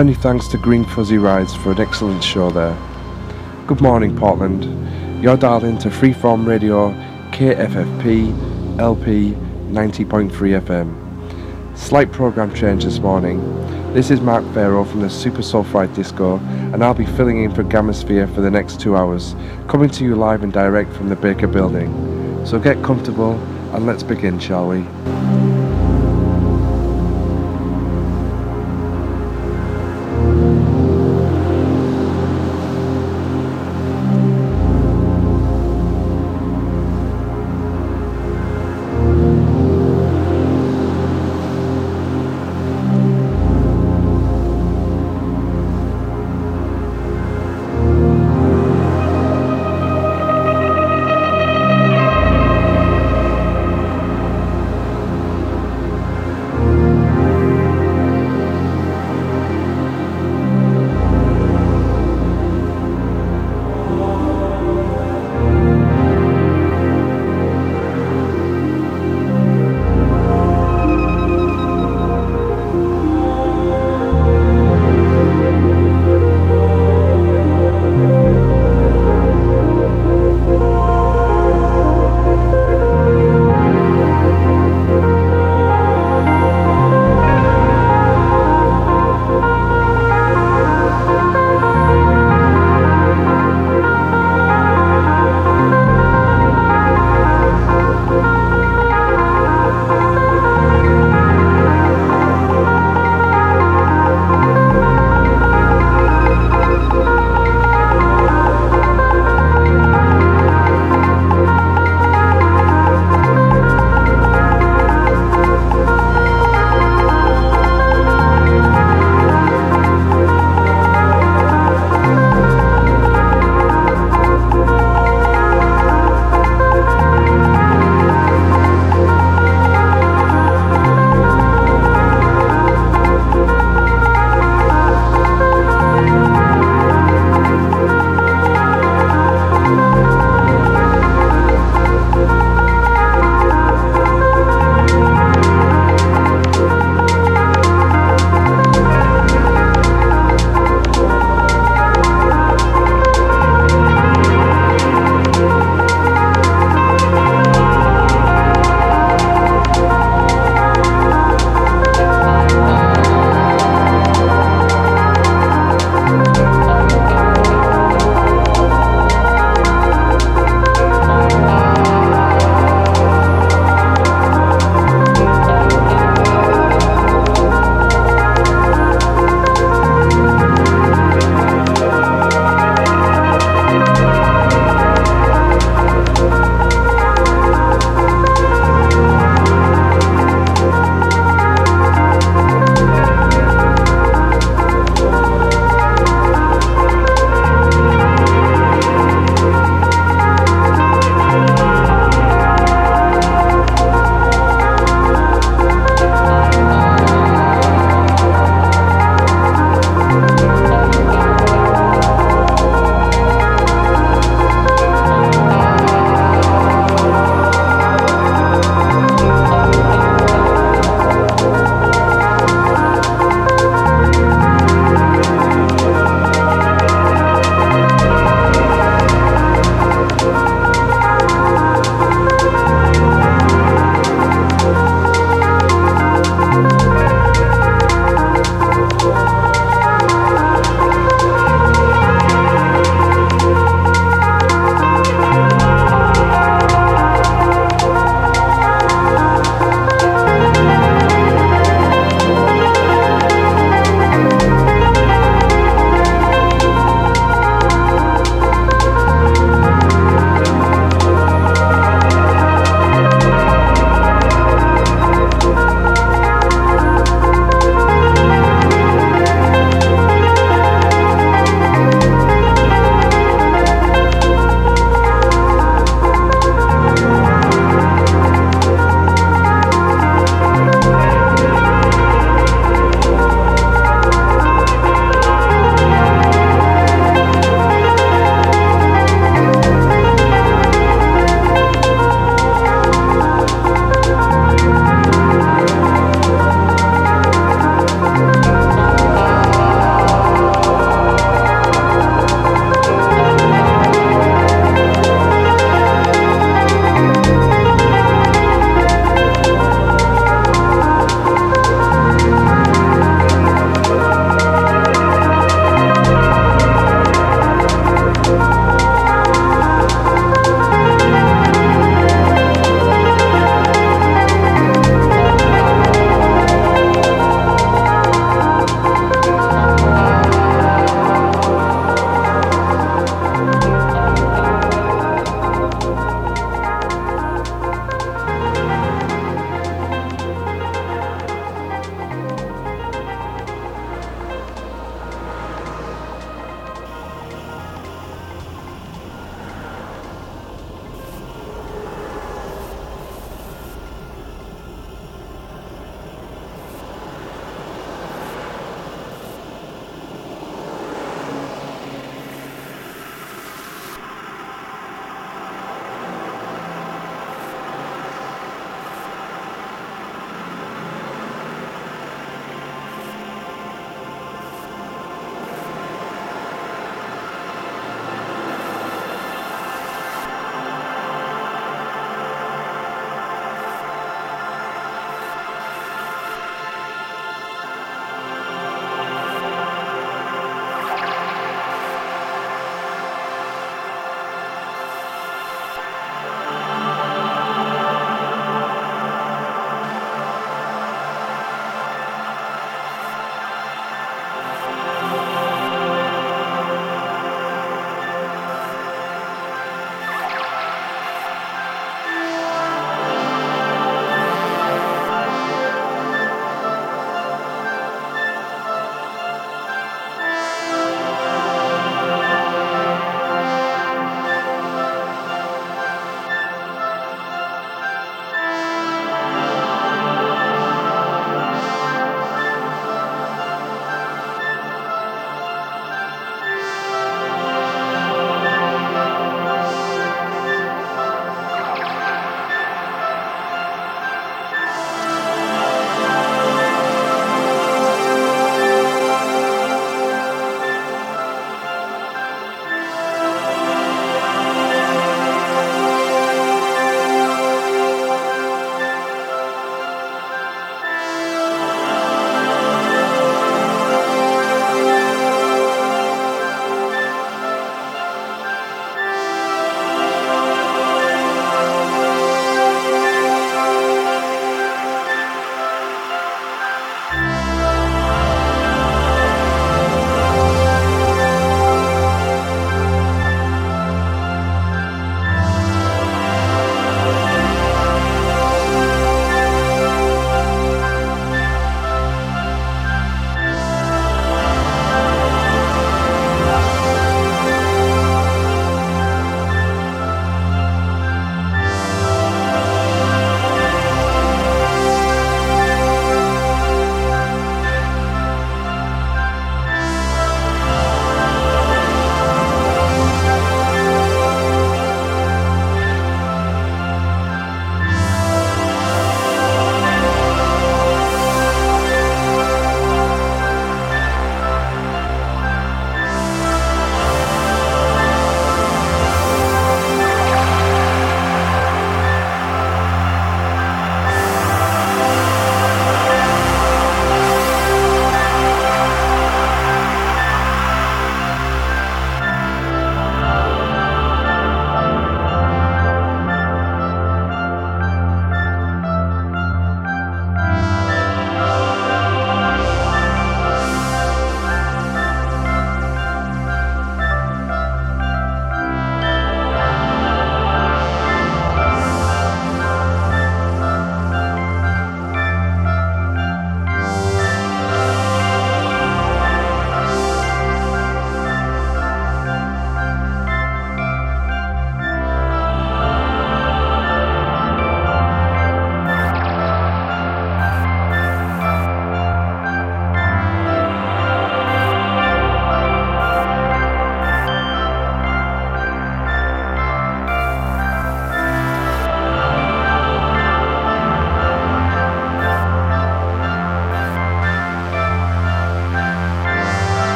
Many thanks to Green Fuzzy Rides for an excellent show there. Good morning, Portland. You're dialed into Freeform Radio KFFP LP 90.3 FM. Slight program change this morning. This is Mark Farrow from the Super Soul Fried Disco, and I'll be filling in for Gamasphere for the next two hours, coming to you live and direct from the Baker Building. So get comfortable and let's begin, shall we?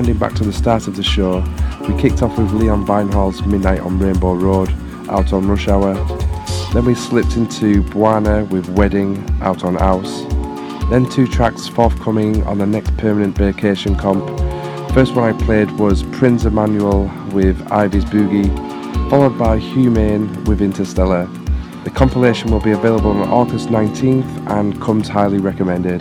Okay, rewinding back to the start of the show, we kicked off with Leon Vynehall's Midnight on Rainbow Road, out on Rush Hour. Then we slipped into Buana with Wedding, out on House. Then two tracks forthcoming on the next permanent vacation comp. First one I played was Prince Emmanuel with Ivy's Boogie, followed by Humane with Interstellar. The compilation will be available on August 19th and comes highly recommended.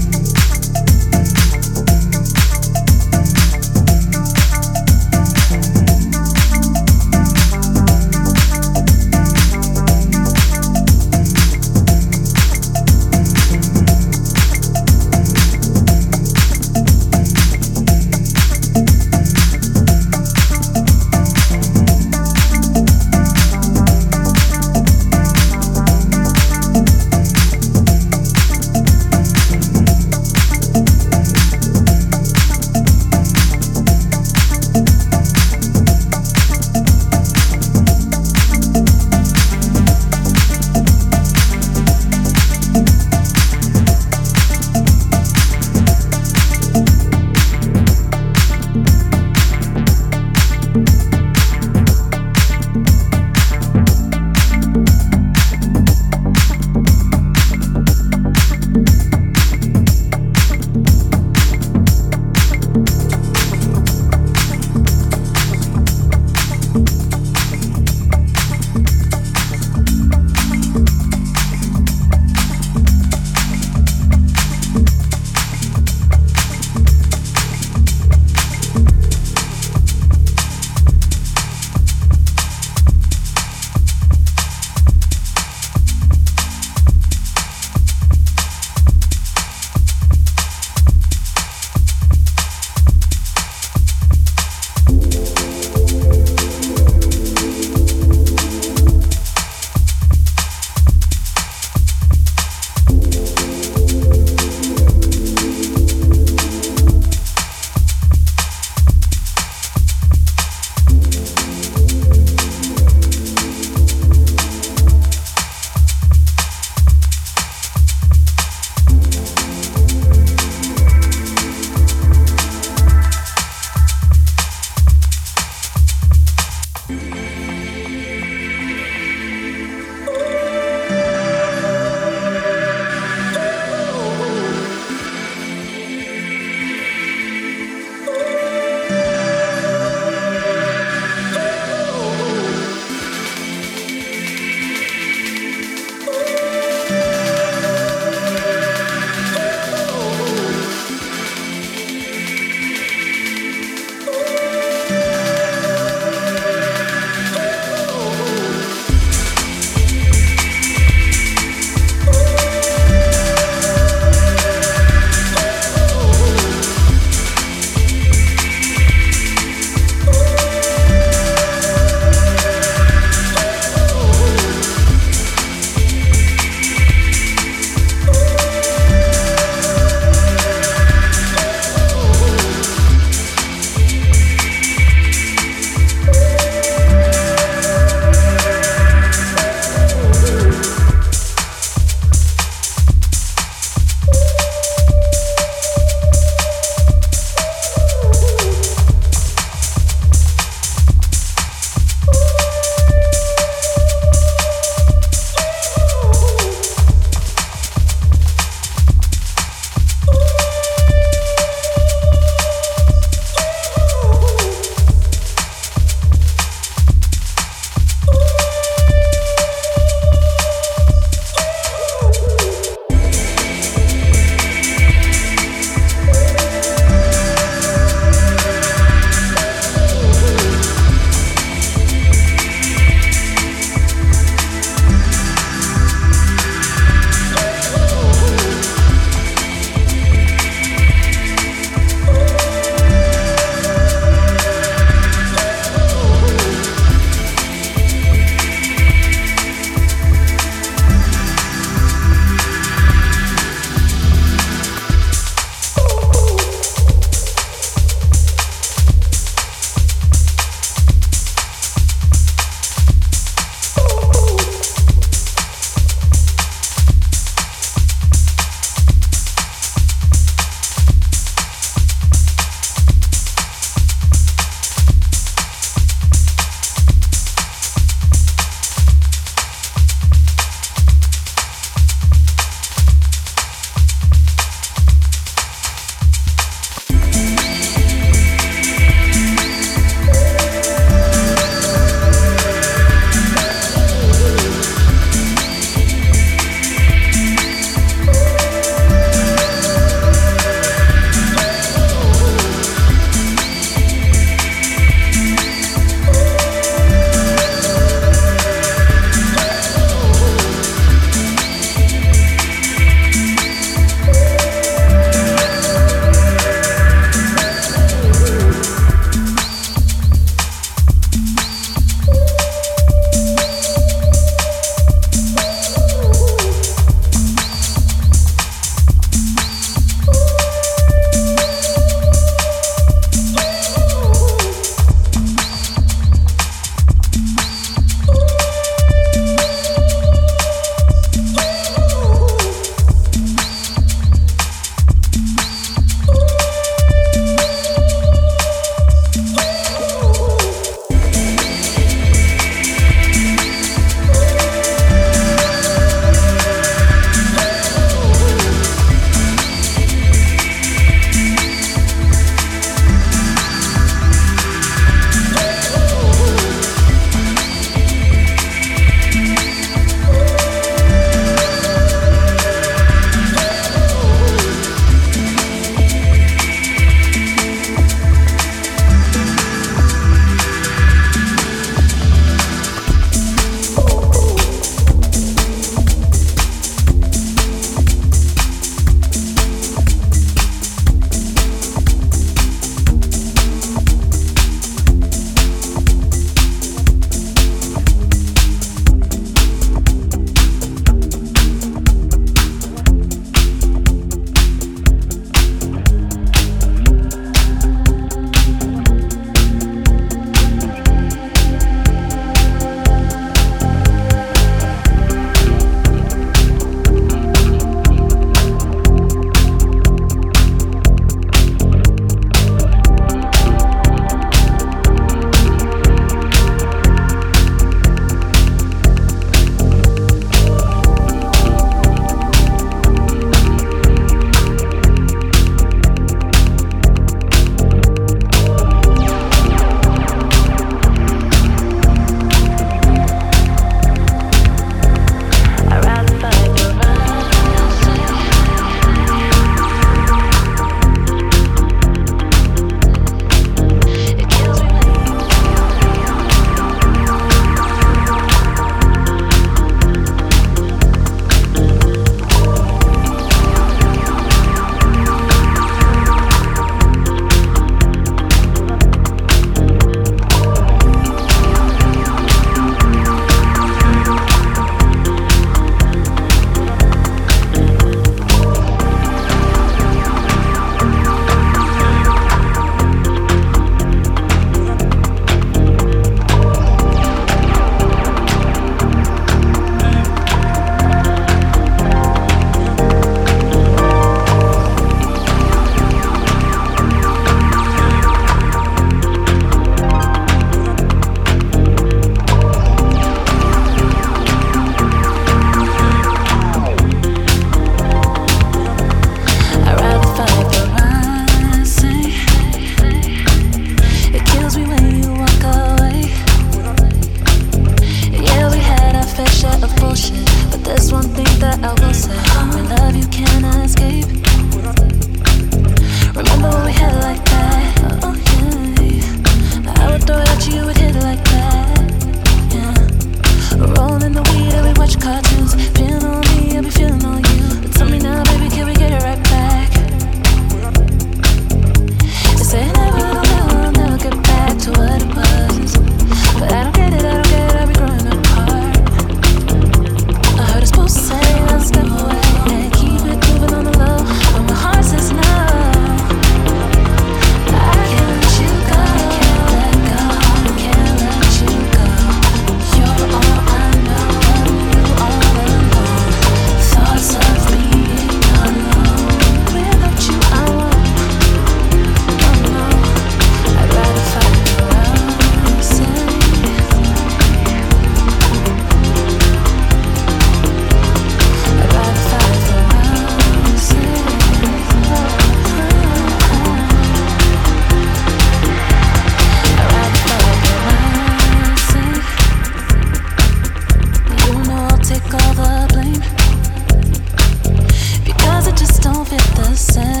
it the same.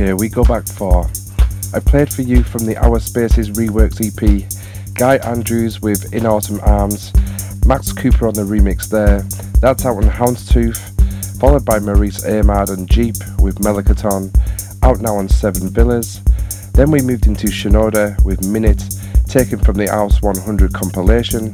Okay, we go back far. I played for you from the Our Spaces Reworks EP, Guy Andrews with In Autumn Arms, Max Cooper on the remix there. That's out on Houndstooth, followed by Maurice Ahmad and Jeep with Melicaton, out now on Seven Villas. Then we moved into Shinoda with Minute, taken from the House 100 compilation.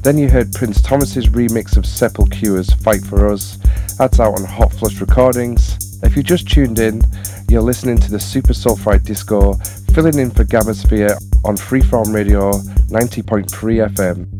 Then you heard Prins Thomas's remix of Sepalcure's Fight for Us. That's out on Hot Flush Recordings. If you just tuned in, you're listening to the Super Soulfright Disco, filling in for Gamasphere on Freeform Radio 90.3 FM.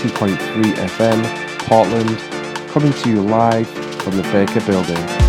90.3 FM, Portland, coming to you live from the Baker Building.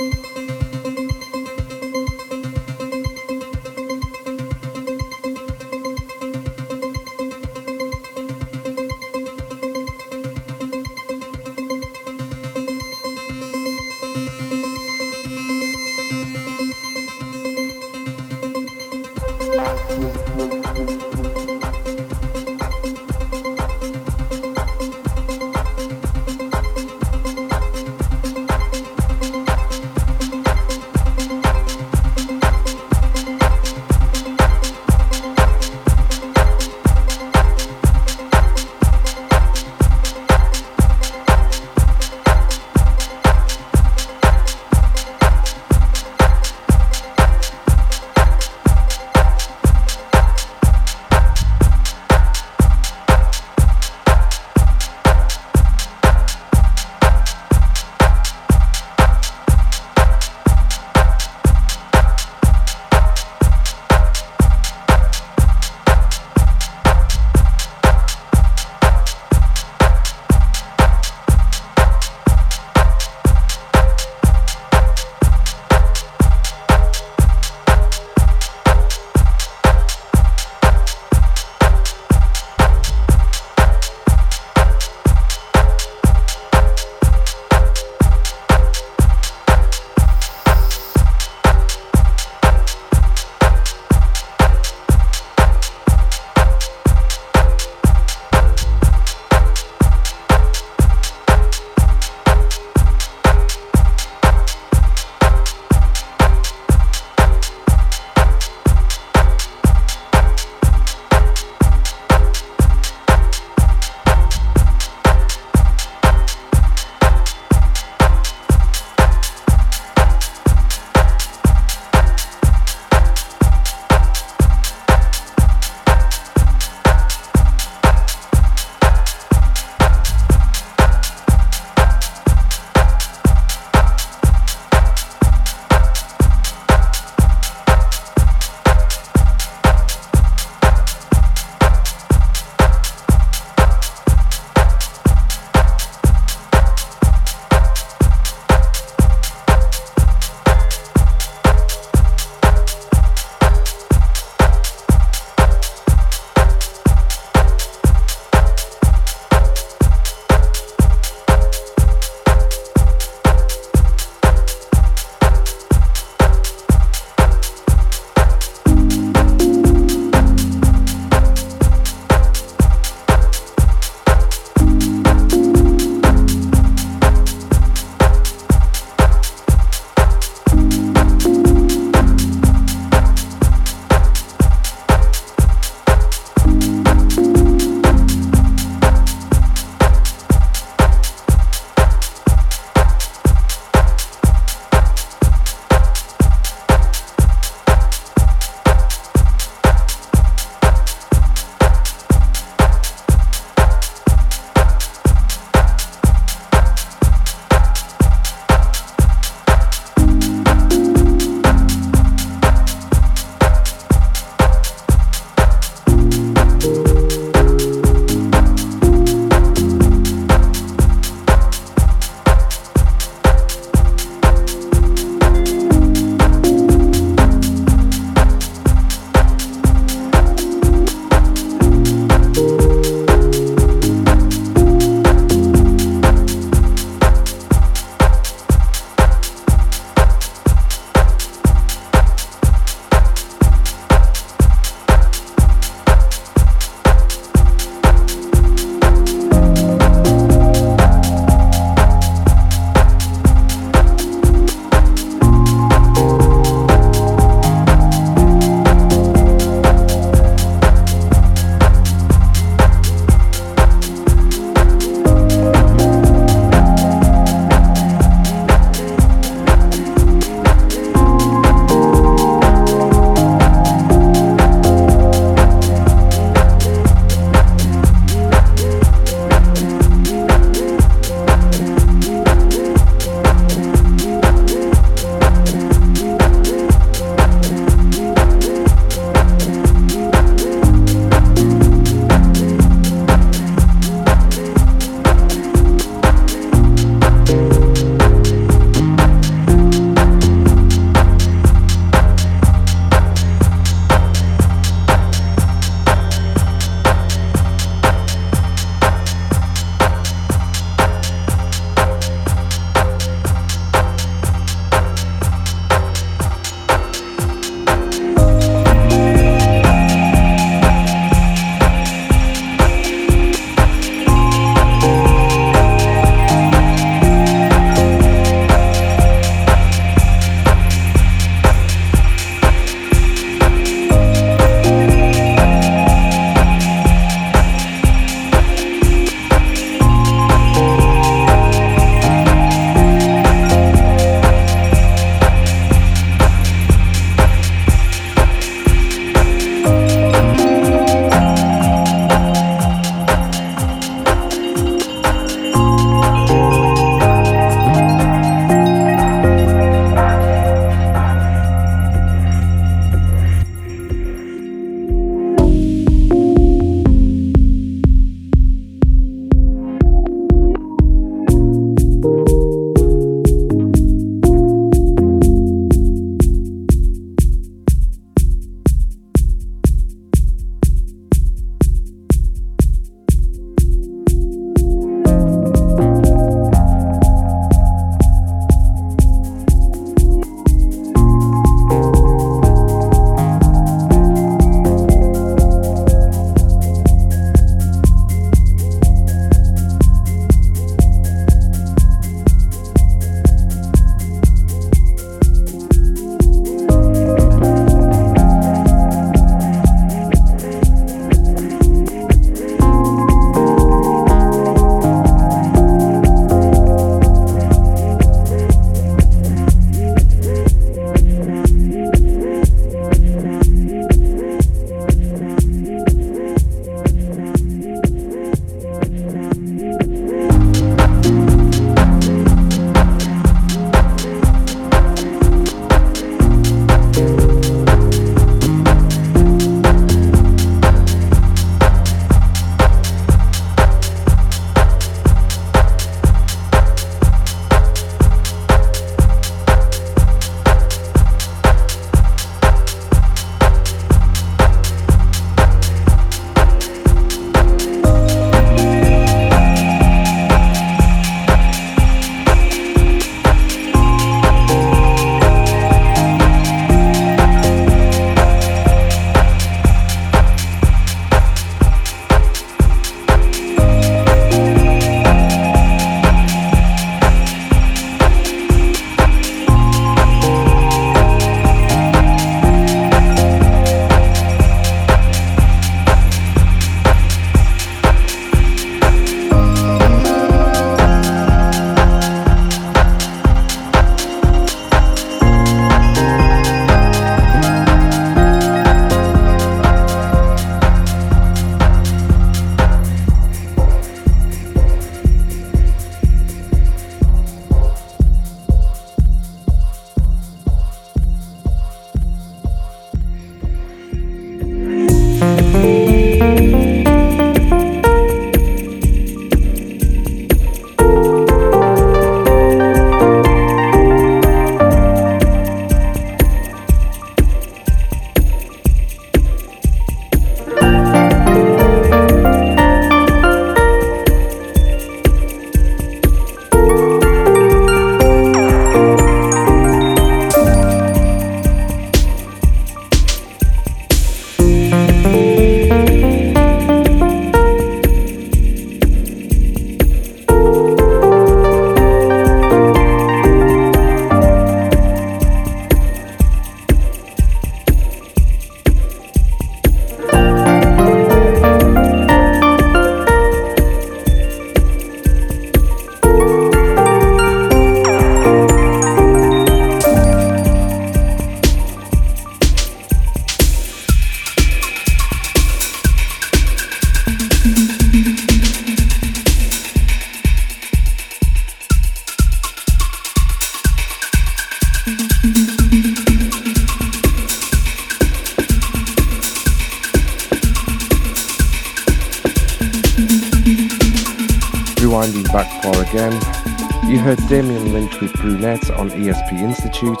Heard Damien Lynch with Brunette on ESP Institute.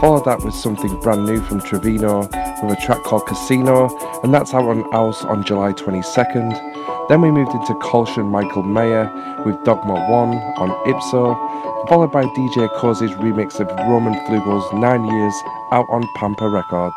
Followed that with something brand new from Trevino with a track called Casino, and that's out on House on July 22nd. Then we moved into Kolsch Michael Mayer with Dogma 1 on Ipso, followed by DJ Koze's remix of Roman Flugel's Nine Years out on Pampa Records.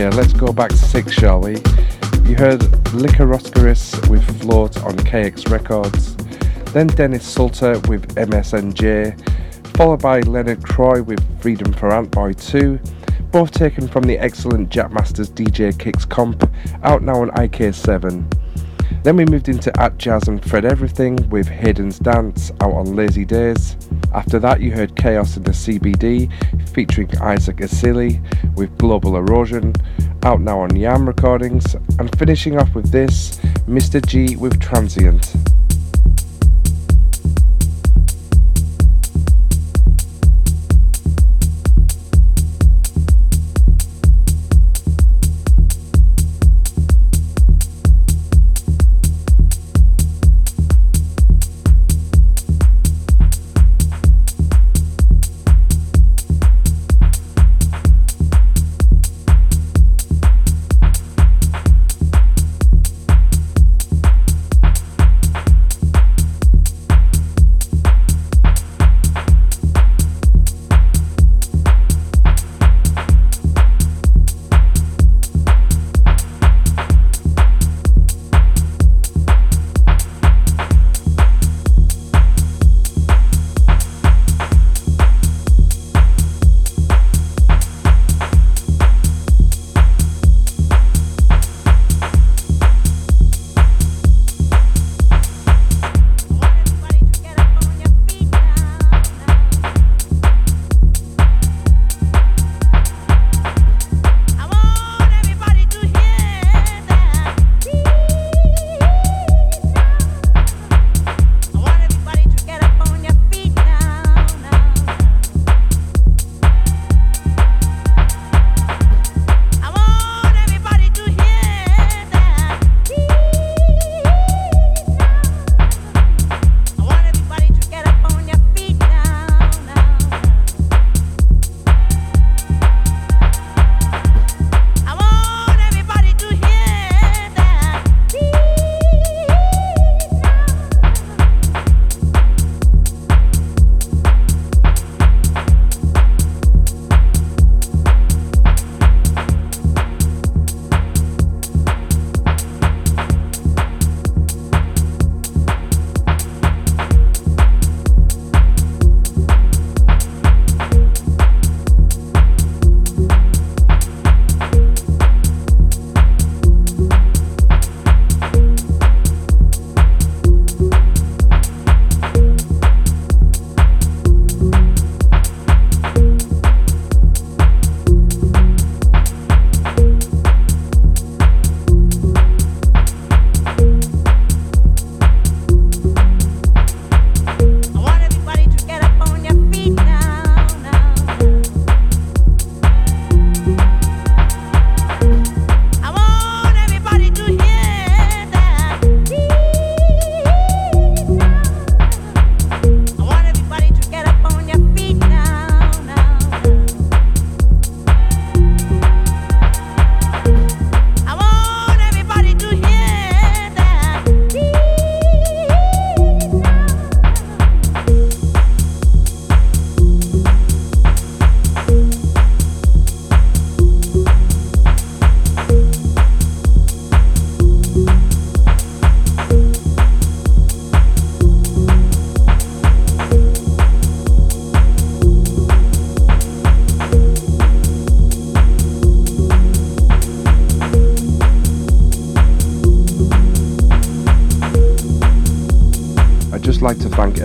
Okay, let's go back six, shall we? You heard Liquoroscaris with Float on KX Records, then Dennis Sulta with MSNJ, followed by Leonard Croy with Freedom for Ant Antboy 2, both taken from the excellent Jackmaster's DJ Kicks comp, out now on IK7. Then we moved into Atjazz and Fred Everything with Hayden's Dance out on Lazy Days. After that, you heard Chaos in the CBD featuring Isaac Asili with Global Erosion, out now on Yam Recordings, and finishing off with this, Mr. G with Transient.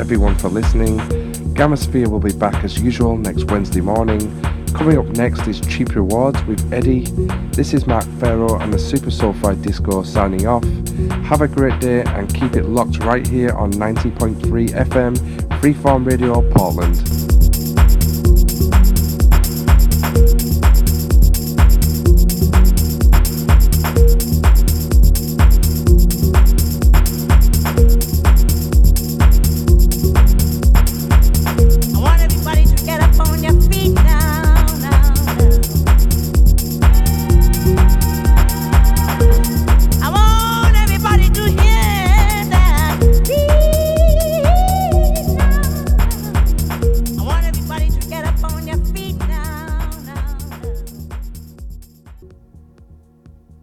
Everyone for listening. Gamasphere will be back as usual next Wednesday morning. Coming up next is Cheap Rewards with Eddie. This is Mark Farrow and the Super Soulfly Disco signing off. Have a great day and keep it locked right here on 90.3 FM, Freeform Radio Portland.